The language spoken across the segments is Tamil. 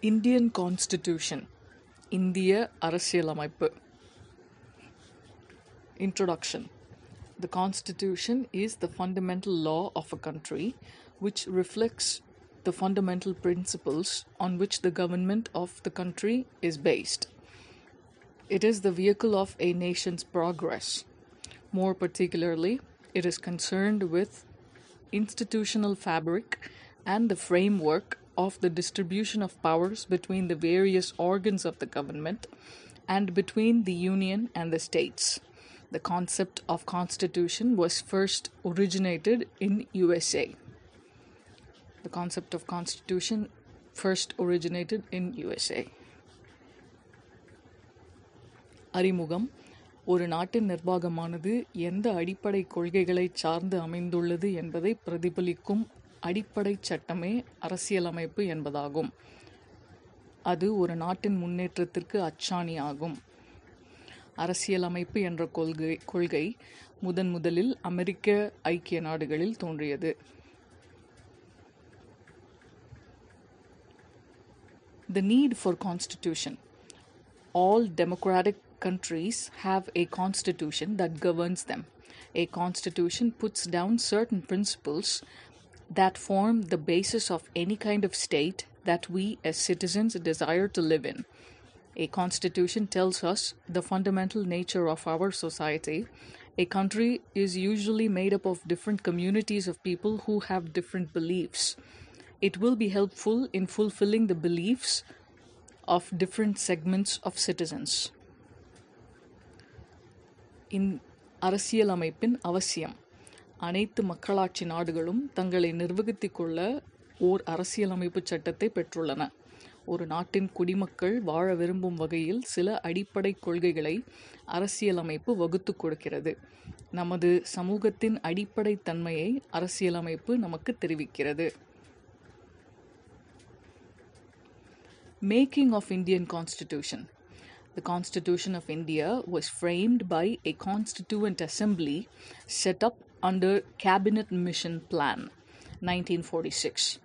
இந்தியன் கான்ஸ்டிடியூஷன் இந்திய அரசியலமைப்பு Introduction The Constitution is the fundamental law of a country which reflects the fundamental principles on which the government of the country is based. It is the vehicle of a nation's progress. More particularly, it is concerned with institutional fabric and the framework of the distribution of powers between the various organs of the government and between the union and the states. The concept of constitution was first originated in USA. The concept of constitution first originated in USA. அறிமுகம் ஒரு நாட்டின் நிர்வாகமானது எந்த அடிப்படை கொள்கைகளை சார்ந்து அமைந்துள்ளது என்பதை பிரதிபலிக்கும் அடிப்படை சட்டமே அரசியலமைப்பு என்பதாகும் அது ஒரு நாட்டின் முன்னேற்றத்திற்கு அச்சாணி ஆகும் அரசியலமைப்பு என்ற கொள்கை கொள்கை முதன் முதலில் அமெரிக்க ஐக்கிய நாடுகளில் தோன்றியது The need for constitution. All democratic countries have a constitution that governs them. A constitution puts down certain principles that form the basis of any kind of state that we as citizens desire to live in. A constitution tells us the fundamental nature of our society. A country is usually made up of different communities of people who have different beliefs. It will be helpful in fulfilling the beliefs of different segments of citizens. இன் அரசியலமைப்பின் அவசியம் அனைத்து மக்களாட்சி நாடுகளும் தங்களை நிர்வகித்துக் கொள்ள ஓர் அரசியலமைப்பு சட்டத்தை பெற்றுள்ளன. ஒரு நாட்டின் குடிமக்கள் வாழ விரும்பும் வகையில் சில அடிப்படை கொள்கைகளை அரசியலமைப்பு வகுத்து கொடுக்கிறது. நமது சமூகத்தின் அடிப்படை தன்மையை அரசியலமைப்பு நமக்கு தெரிவிக்கிறது. Making of Indian Constitution. The Constitution of India was framed by a Constituent Assembly set up under Cabinet Mission Plan 1946.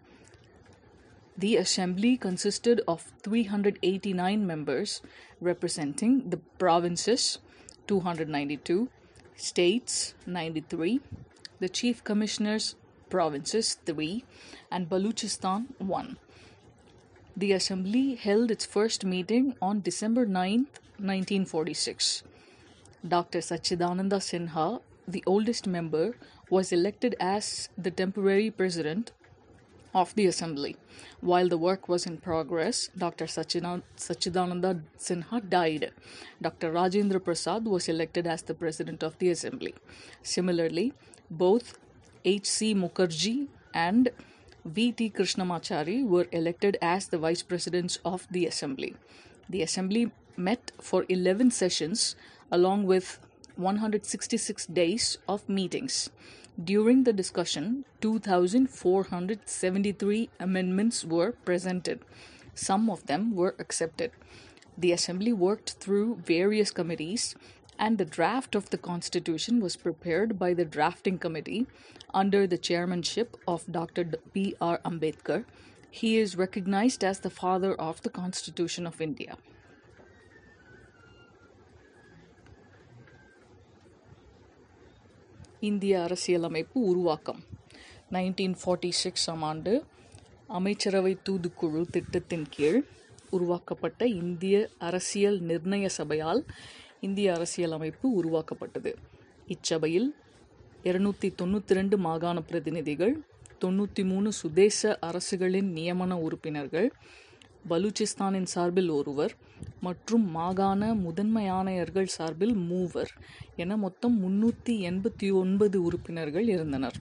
The assembly consisted of 389 members representing the provinces 292, states 93, the chief commissioners provinces 3 and Baluchistan 1. The assembly held its first meeting on December 9, 1946. Dr. Sachidananda Sinha, the oldest member, was elected as the temporary president of the assembly. While the work was in progress, Dr. Sachidan- Sachidananda Sinha died. Dr. Rajendra Prasad was elected as the president of the assembly. Similarly, both H.C. Mukherjee and V.T. Krishnamachari were elected as the vice presidents of the assembly. The assembly met for 11 sessions along with 166 days of meetings. During the discussion, 2,473 amendments were presented. Some of them were accepted. The assembly worked through various committees, and the draft of the constitution was prepared by the drafting committee under the chairmanship of Dr. P. R. Ambedkar. He is recognized as the father of the Constitution of India. இந்திய அரசியலமைப்பு உருவாக்கம். நைன்டீன் ஃபார்ட்டி சிக்ஸாம் ஆண்டு அமைச்சரவை தூதுக்குழு திட்டத்தின் கீழ் உருவாக்கப்பட்ட இந்திய அரசியல் நிர்ணய சபையால் இந்திய அரசியலமைப்பு உருவாக்கப்பட்டது. இச்சபையில் இருநூத்தி தொண்ணூற்றி ரெண்டு மாகாண பிரதிநிதிகள் தொண்ணூற்றி மூணு சுதேச அரசுகளின் நியமன உறுப்பினர்கள் பலூச்சிஸ்தானின் சார்பில் ஒருவர் மற்றும் மாகாண முதன்மை ஆணையர்கள் சார்பில் மூவர் என மொத்தம் முன்னூற்றி எண்பத்தி ஒன்பது உறுப்பினர்கள் இருந்தனர்.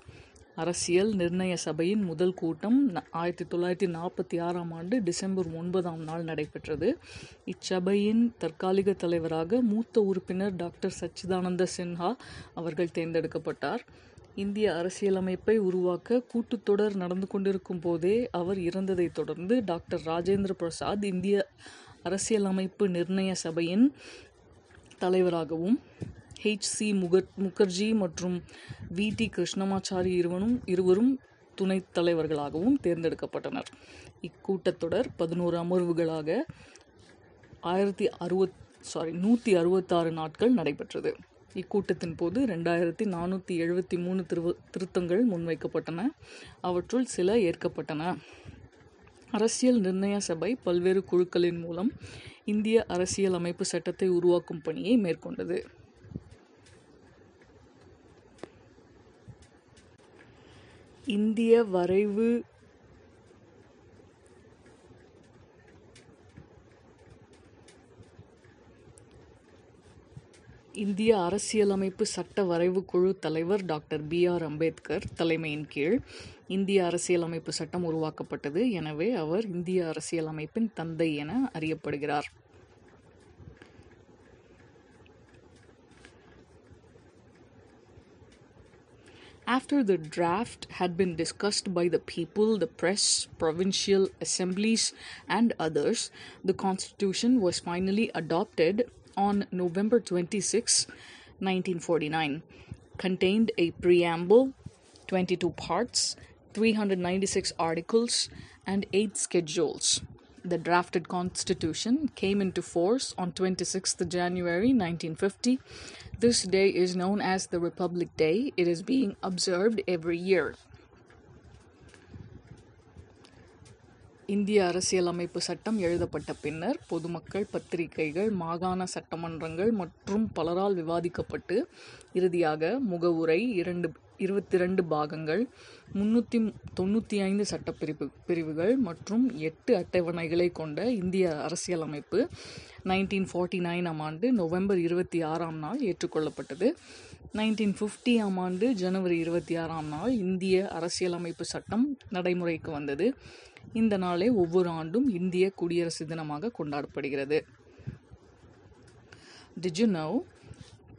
அரசியல் நிர்ணய சபையின் முதல் கூட்டம் ஆயிரத்தி தொள்ளாயிரத்தி நாற்பத்தி ஆறாம் ஆண்டு டிசம்பர் ஒன்பதாம் நாள் நடைபெற்றது. இச்சபையின் தற்காலிக தலைவராக மூத்த உறுப்பினர் டாக்டர் சச்சிதானந்த சின்ஹா அவர்கள் தேர்ந்தெடுக்கப்பட்டார். இந்திய அரசியலமைப்பை உருவாக்க கூட்டுத்தொடர் நடந்து கொண்டிருக்கும் போதே அவர் இறந்ததைத் தொடர்ந்து டாக்டர் ராஜேந்திர பிரசாத் இந்திய அரசியலமைப்பு நிர்ணய சபையின் தலைவராகவும் ஹெச் சி முகர் முகர்ஜி மற்றும் வி டி கிருஷ்ணமாச்சாரி இருவனும் இருவரும் துணைத் தலைவர்களாகவும் தேர்ந்தெடுக்கப்பட்டனர். இக்கூட்டத்தொடர் பதினோரு அமர்வுகளாக ஆயிரத்தி அறுபத் சாரி நூற்றி அறுபத்தாறு நாட்கள் நடைபெற்றது. இக்கூட்டத்தின் போது ரெண்டாயிரத்தி நானூற்றி எழுபத்தி மூணு திருவ திருத்தங்கள் முன்வைக்கப்பட்டன. அவற்றுள் சில ஏற்கப்பட்டன. அரசியல் நிர்ணய சபை பல்வேறு குழுக்களின் மூலம் இந்திய அரசியல் அமைப்பு சட்டத்தை உருவாக்கும் பணியை மேற்கொண்டது. இந்திய வரைவு இந்திய அரசியலமைப்பு சட்ட வரைவு குழு தலைவர் டாக்டர் பி ஆர் அம்பேத்கர் தலைமையின் கீழ் இந்திய அரசியலமைப்பு சட்டம் உருவாக்கப்பட்டது எனவே அவர் இந்திய அரசியலமைப்பின் தந்தை என அறியப்படுகிறார் After the draft had been discussed by the people, the press, provincial assemblies, and others, the constitution was finally adopted on November 26, 1949. Contained a preamble, 22 parts, 396 articles, and 8 schedules. The drafted constitution came into force on 26th January 1950. This day is known as the Republic Day. It is being observed every year. இந்திய அரசியலமைப்பு சட்டம் எழுதப்பட்ட பின்னர் பொதுமக்கள் பத்திரிகைகள் மாகாண சட்டமன்றங்கள் மற்றும் பலரால் விவாதிக்கப்பட்டு இறுதியாக முகவுரை இரண்டு இருபத்தி ரெண்டு பாகங்கள் முன்னூற்றி தொண்ணூற்றி ஐந்து சட்டப்பிரிவு பிரிவுகள் மற்றும் எட்டு அட்டவணைகளை கொண்ட இந்திய அரசியலமைப்பு நைன்டீன் ஃபார்ட்டி நைனாம் ஆண்டு நவம்பர் இருபத்தி ஆறாம் நாள் ஏற்றுக்கொள்ளப்பட்டது. நைன்டீன் ஃபிஃப்டி ஆம் ஆண்டு ஜனவரி இருபத்தி ஆறாம் நாள் இந்திய அரசியலமைப்பு சட்டம் நடைமுறைக்கு வந்தது. இந்த நாளே ஒவ்வொரு ஆண்டும் இந்திய குடியரசு தினமாக கொண்டாடப்படுகிறது. Did you know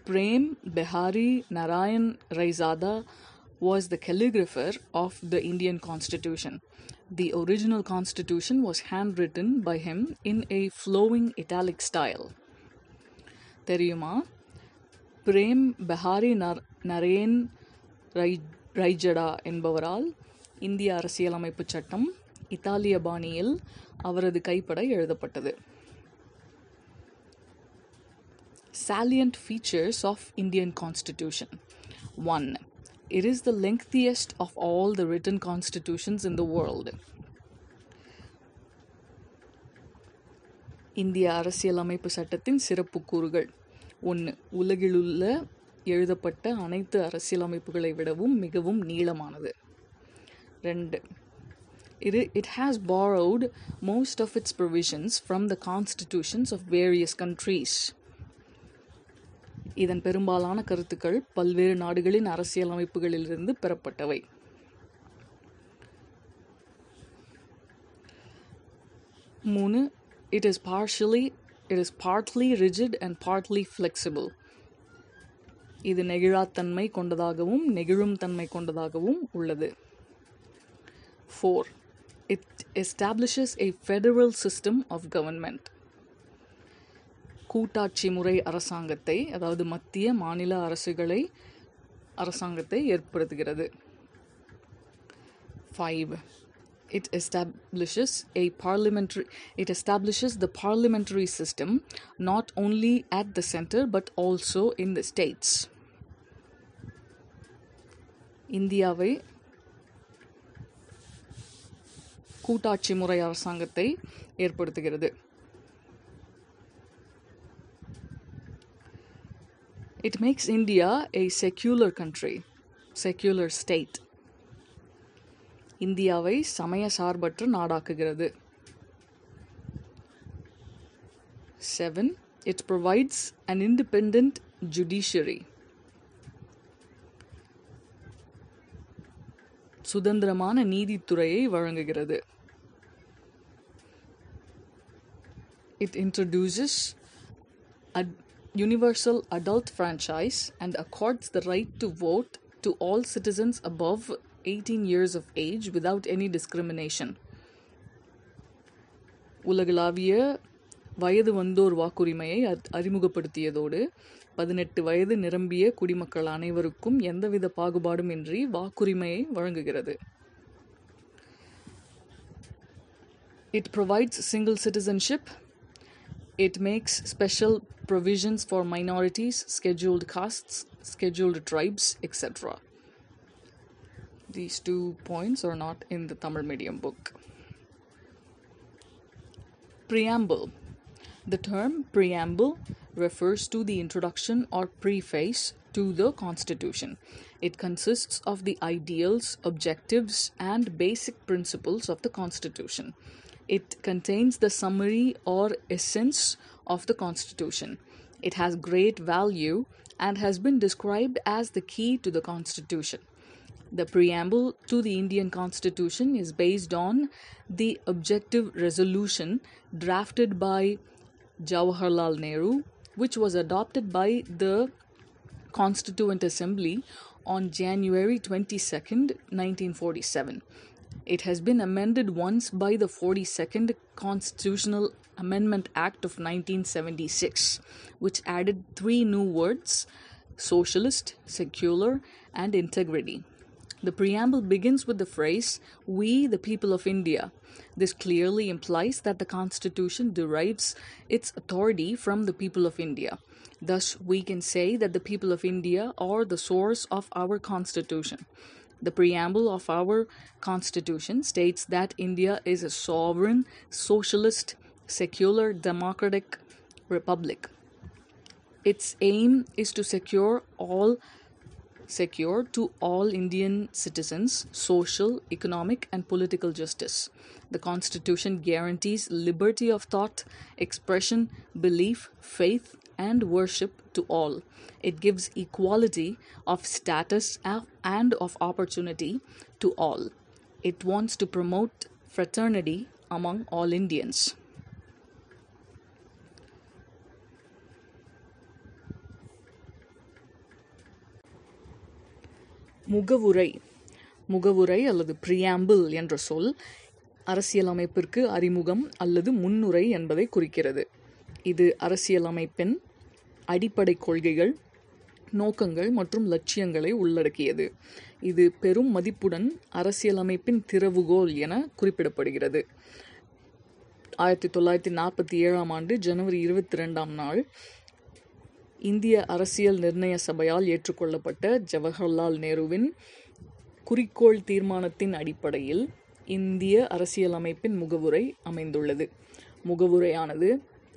Prem Behari Narayan Raizada was the calligrapher of the Indian Constitution. The original Constitution was handwritten by him in a flowing italic style. தெரியுமா பிரேம் பெஹாரி நர் நரேன் ரை ரைஜடா என்பவரால் இந்திய அரசியலமைப்பு சட்டம் இத்தாலிய பாணியில் அவரது கைப்பட எழுதப்பட்டது salient features of Indian constitution. 1. It is the lengthiest of all the written constitutions in the world. இந்திய அரசியலமைப்பு சட்டத்தின் சிறப்பு கூறுகள் ஒன்று உலகிலுள்ள எழுதப்பட்ட அனைத்து அரசியலமைப்புகளை விடவும் மிகவும் நீளமானது ரெண்டு இது it has borrowed most of its provisions from the constitutions of various countries இதன் பெரும்பாலான கருத்துக்கள் பல்வேறு நாடுகளின் அரசியலமைப்புகளிலிருந்து பெறப்பட்டவை. மூணு it is partially it is partly rigid and partly flexible இது நெகிழாத்தன்மை கொண்டதாகவும் நெகிழும் தன்மை கொண்டதாகவும் உள்ளது. Four it establishes a federal system of government கூட்டாட்சி முறை அரசாங்கத்தை அதாவது மத்திய மாநில அரசுகளை அரசாங்கத்தை ஏற்படுத்துகிறது five it establishes a parliamentary it establishes the parliamentary system not only at the center but also in the states இந்தியாவை கூட்டாட்சி முறை அரசாங்கத்தை ஏற்படுத்துகிறது It makes India a secular country, secular state. இந்தியாவை சமய சார்பற்ற நாடாக்குகிறது seven it provides an independent judiciary சுதந்திரமான நீதித்துறையை வழங்குகிறது it introduces universal adult franchise and accords the right to vote to all citizens above 18 years of age without any discrimination. உலகளாவிய வயது வந்தோர் வாக்குரிமையை அறிமுகப்படுத்தியதோடு பதினெட்டு வயது நிரம்பிய குடிமக்கள் அனைவருக்கும் எந்தவித பாகுபாடுமின்றி வாக்குரிமையை வழங்குகிறது It provides single citizenship it makes special provisions for minorities, scheduled castes, scheduled tribes, etc. These two points are not in the Tamil medium book. Preamble. The term preamble refers to the introduction or preface to the Constitution. It consists of the ideals, objectives, and basic principles of the Constitution. It contains the summary or essence of the Constitution. It has great value and has been described as the key to the Constitution. The preamble to the Indian Constitution is based on the objective resolution drafted by Jawaharlal Nehru, which was adopted by the Constituent Assembly on January 22nd, 1947. It has been amended once by the 42nd Constitutional Amendment Act of 1976, which added three new words socialist, secular, and integrity. The preamble begins with the phrase, We, the people of India. This clearly implies that the Constitution derives its authority from the people of India. Thus, we can say that the people of India are the source of our Constitution. The preamble of our Constitution states that India is a sovereign, socialist, secular, democratic republic. Its aim is to secure all secure to all Indian citizens social, economic, and political justice. The Constitution guarantees liberty of thought, expression, belief, faith, and worship to all. It gives equality of status and of opportunity to all. It wants to promote fraternity among all Indians. முகவுரை முகவுரை அல்லது பிரியாம்பிள் என்ற சொல் அரசியலமைப்பிற்கு அறிமுகம் அல்லது முன்னுரை என்பதை குறிக்கிறது இது அரசியலமைப்பின் அடிப்படை கொள்கைகள் நோக்கங்கள் மற்றும் லட்சியங்களை உள்ளடக்கியது. இது பெரும் மதிப்புடன் அரசியலமைப்பின் திறவுகோல் என குறிப்பிடப்படுகிறது. ஆயிரத்தி தொள்ளாயிரத்தி நாற்பத்தி ஏழாம் ஆண்டு ஜனவரி இருபத்தி ரெண்டாம் நாள் இந்திய அரசியல் நிர்ணய சபையால் ஏற்றுக்கொள்ளப்பட்ட ஜவஹர்லால் நேருவின் குறிக்கோள் தீர்மானத்தின் அடிப்படையில் இந்திய அரசியலமைப்பின் முகவுரை அமைந்துள்ளது. முகவுரையானது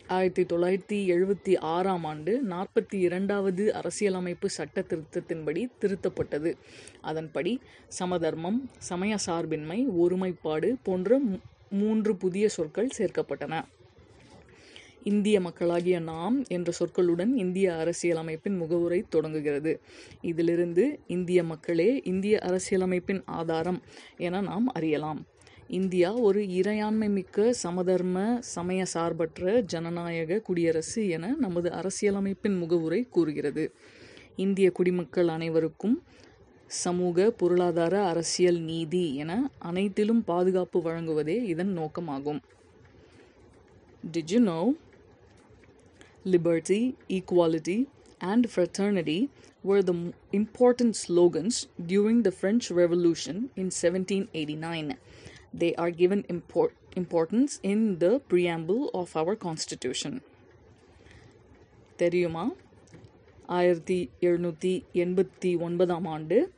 ஆயிரத்தி தொள்ளாயிரத்தி எழுபத்தி ஆறாம் ஆண்டு நாற்பத்தி இரண்டாவது அரசியலமைப்பு சட்ட திருத்தத்தின்படி திருத்தப்பட்டது. அதன்படி சமதர்மம் சமய சார்பின்மை ஒருமைப்பாடு போன்ற மூன்று புதிய சொற்கள் சேர்க்கப்பட்டன. இந்திய மக்களாகிய நாம் என்ற சொற்களுடன் இந்திய அரசியலமைப்பின் முகவுரை தொடங்குகிறது. இதிலிருந்து இந்திய மக்களே இந்திய அரசியலமைப்பின் ஆதாரம் என நாம் அறியலாம். இந்தியா ஒரு இறையாண்மை மிக்க சமதர்ம சமய சார்பற்ற ஜனநாயக குடியரசு என நமது அரசியலமைப்பின் முகவுரை கூறுகிறது. இந்திய குடிமக்கள் அனைவருக்கும் சமூக பொருளாதார அரசியல் நீதி என அனைத்திலும் பாதுகாப்பு வழங்குவதே இதன் நோக்கமாகும். Did you know? Liberty, equality, and fraternity were the important slogans during the French Revolution in 1789. They are given import, importance in the preamble of our Constitution. தெரியுமா? ஆயிரத்தி எழுநூற்றி எண்பத்தி ஒன்பதாம் ஆண்டு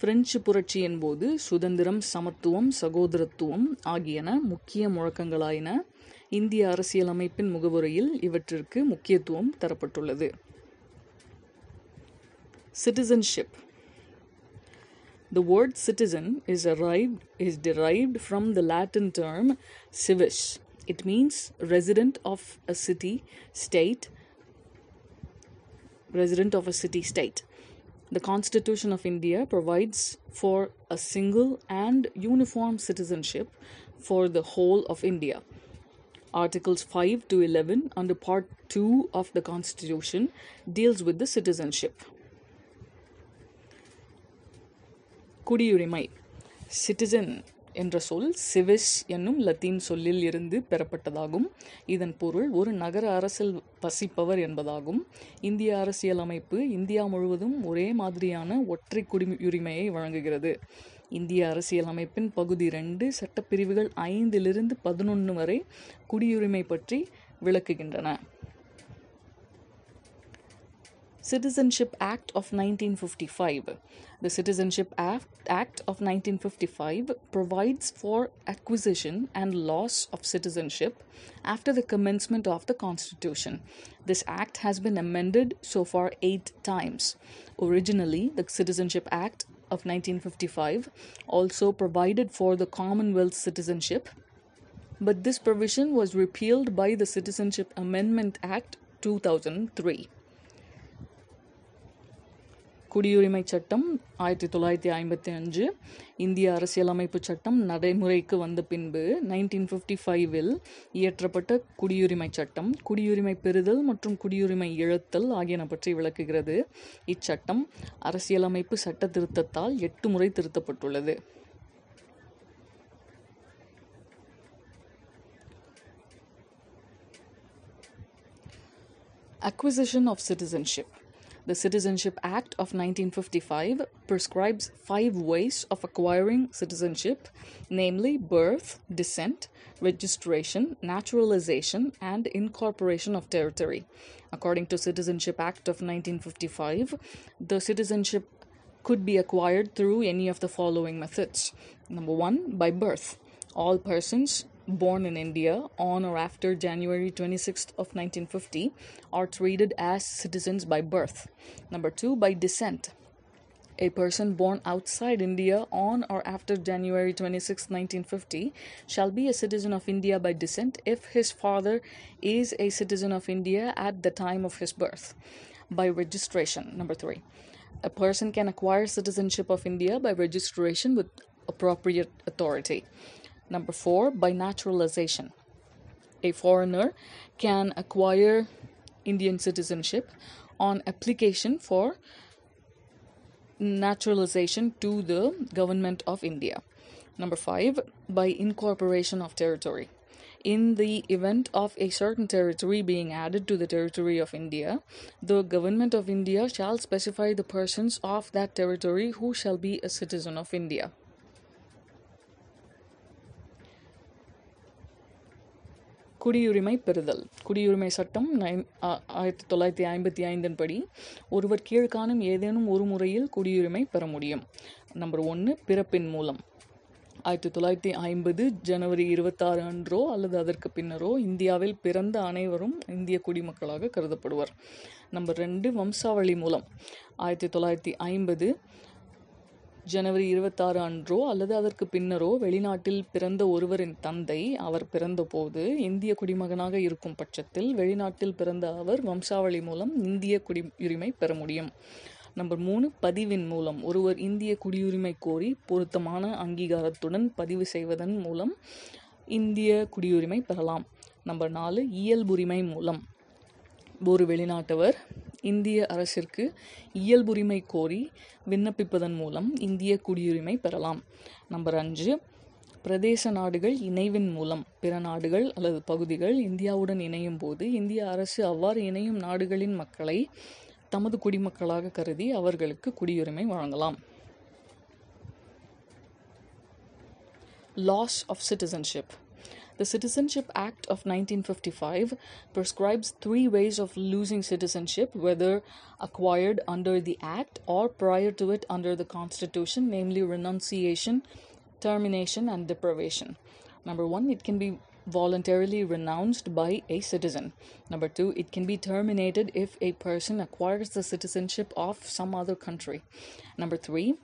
பிரெஞ்சு புரட்சியின் போது சுதந்திரம் சமத்துவம் சகோதரத்துவம் ஆகியன முக்கிய முழக்கங்களாயின. இந்திய அரசியலமைப்பின் முகவுரையில் இவற்றிற்கு முக்கியத்துவம் தரப்பட்டுள்ளது. Citizenship The word citizen is arrived is derived from the Latin term civis. It means resident of a city state resident of a city state. The Constitution of India provides for a single and uniform citizenship for the whole of India. Articles 5 to 11 under Part 2 of the Constitution deals with the citizenship. குடியுரிமை. சிட்டிசன் என்ற சொல் சிவிஸ் என்னும் லத்தீன் சொல்லில் இருந்து பெறப்பட்டதாகும். இதன் பொருள் ஒரு நகர அரசில் வசிப்பவர் என்பதாகும். இந்திய அரசியலமைப்பு இந்தியா முழுவதும் ஒரே மாதிரியான ஒற்றை குடியுரிமையை வழங்குகிறது. இந்திய அரசியலமைப்பின் பகுதி ரெண்டு சட்டப்பிரிவுகள் ஐந்திலிருந்து பதினொன்று வரை குடியுரிமை பற்றி விளக்குகின்றன. Citizenship Act of 1955. The Citizenship Act, Act of 1955 provides for acquisition and loss of citizenship after the commencement of the Constitution. This act has been amended so far eight times. Originally, the Citizenship Act of 1955 also provided for the Commonwealth citizenship, but this provision was repealed by the Citizenship Amendment Act 2003. குடியுரிமை சட்டம் ஆயிரத்தி தொள்ளாயிரத்தி ஐம்பத்தி அஞ்சு இந்திய அரசியலமைப்பு சட்டம் நடைமுறைக்கு வந்த பின்பு நைன்டீன் ஃபிஃப்டி ஃபைவில் இயற்றப்பட்ட குடியுரிமை சட்டம் குடியுரிமை பெறுதல் மற்றும் குடியுரிமை இழத்தல் ஆகியன பற்றி விளக்குகிறது இச்சட்டம் அரசியலமைப்பு சட்ட திருத்தத்தால் எட்டு முறை திருத்தப்பட்டுள்ளது Acquisition of citizenship. The Citizenship Act of 1955 prescribes five ways of acquiring citizenship, namely birth, descent, registration, naturalization, and incorporation of territory. According to Citizenship Act of 1955, the citizenship could be acquired through any of the following methods. Number one, by birth. All persons born in India on or after January 26th of 1950 are treated as citizens by birth. Number 2 by descent. A person born outside India on or after January 26, 1950 shall be a citizen of India by descent if his father is a citizen of India at the time of his birth. By registration. Number 3. A person can acquire citizenship of India by registration with appropriate authority. Number four, by naturalization. A foreigner can acquire Indian citizenship on application for naturalization to the government of India. Number five, by incorporation of territory. In the event of a certain territory being added to the territory of India, the government of India shall specify the persons of that territory who shall be a citizen of India. குடியுரிமை பெறுதல். குடியுரிமை சட்டம் நைன் ஆயிரத்தி தொள்ளாயிரத்தி ஐம்பத்தி ஐந்தின் படி ஒருவர் கீழ்காணும் ஏதேனும் ஒரு முறையில் குடியுரிமை பெற முடியும். நம்பர் ஒன்று பிறப்பின் மூலம். ஆயிரத்தி தொள்ளாயிரத்தி ஐம்பது ஜனவரி இருபத்தாறு அன்றோ அல்லது அதற்கு பின்னரோ இந்தியாவில் பிறந்த அனைவரும் இந்திய குடிமக்களாக கருதப்படுவர். நம்பர் ரெண்டு வம்சாவளி மூலம். ஆயிரத்தி தொள்ளாயிரத்தி ஐம்பது ஜனவரி இருபத்தாறு அன்றோ அல்லது அதற்கு பின்னரோ வெளிநாட்டில் பிறந்த ஒருவரின் தந்தை அவர் பிறந்தபோது இந்திய குடிமகனாக இருக்கும் பட்சத்தில் வெளிநாட்டில் பிறந்த அவர் வம்சாவளி மூலம் இந்திய குடியுரிமை பெற முடியும். நம்பர் மூணு பதிவின் மூலம். ஒருவர் இந்திய குடியுரிமை கோரி பொருத்தமான அங்கீகாரத்துடன் பதிவு செய்வதன் மூலம் இந்திய குடியுரிமை பெறலாம். நம்பர் நாலு இயல்புரிமை மூலம். ஒரு வெளிநாட்டவர் இந்திய அரசிற்கு இயல்புரிமை கோரி விண்ணப்பிப்பதன் மூலம் இந்திய குடியுரிமை பெறலாம். நம்பர் அஞ்சு பிரதேச நாடுகள் இணைவின் மூலம் பிற நாடுகள் அல்லது பகுதிகள் இந்தியாவுடன் இணையும் போது இந்திய அரசு அவ்வாறு இணையும் நாடுகளின் மக்களை தமது குடிமக்களாக கருதி அவர்களுக்கு குடியுரிமை வழங்கலாம். Loss of citizenship The Citizenship Act of 1955 prescribes three ways of losing citizenship, whether acquired under the Act or prior to it under the Constitution, namely renunciation, termination, and deprivation. Number one, it can be voluntarily renounced by a citizen. Number two, it can be terminated if a person acquires the citizenship of some other country. Number three,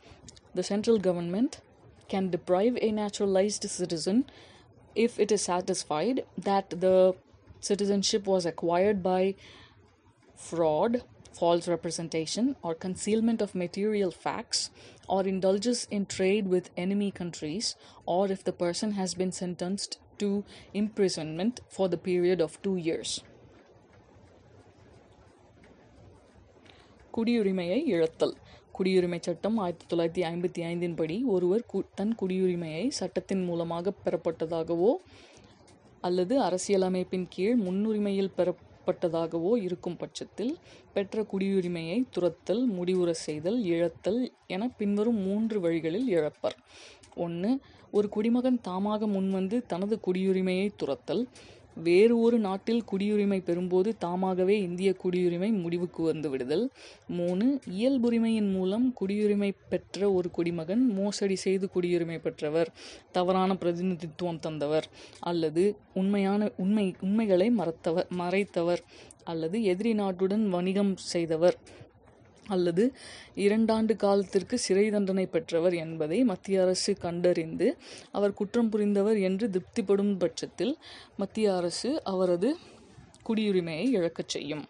the central government can deprive a naturalized citizen if it is satisfied that the citizenship was acquired by fraud, false representation, or concealment of material facts, or indulges in trade with enemy countries, or if the person has been sentenced to imprisonment for the period of two years. குடியுரிமையை இழத்தல் குடியுரிமை சட்டம் ஆயிரத்தி தொள்ளாயிரத்தி ஐம்பத்தி ஐந்தின் படி ஒருவர் கு தன் குடியுரிமையை சட்டத்தின் மூலமாக பெறப்பட்டதாகவோ அல்லது அரசியலமைப்பின் கீழ் முன்னுரிமையில் பெறப்பட்டதாகவோ இருக்கும் பட்சத்தில் பெற்ற குடியுரிமையை துரத்தல் முடிவுற செய்தல் இழத்தல் என பின்வரும் மூன்று வழிகளில் இழப்பர். ஒன்று ஒரு குடிமகன் தாமாக முன்வந்து தனது குடியுரிமையை துரத்தல். வேறு ஒரு நாட்டில் குடியுரிமை பெறும்போது தாமாகவே இந்திய குடியுரிமை முடிவுக்கு வந்து விடுதல். மூணு இயல்புரிமையின் மூலம் குடியுரிமை பெற்ற ஒரு குடிமகன் மோசடி செய்து குடியுரிமை பெற்றவர் தவறான பிரதிநிதித்துவம் தந்தவர் அல்லது உண்மையான உண்மை உண்மைகளை மறத்தவர் மறைத்தவர் அல்லது எதிரி நாட்டுடன் வணிகம் செய்தவர். அல்லது இரண்டாண்டு காலத்திற்கு சிறை தண்டனை பெற்றவர் என்பதை மத்திய அரசு கண்டறிந்து அவர் குற்றம் புரிந்தவர் என்று திருப்திப்படும் பட்சத்தில் மத்திய அரசு அவரது குடியுரிமையை இழக்கச் செய்யும்.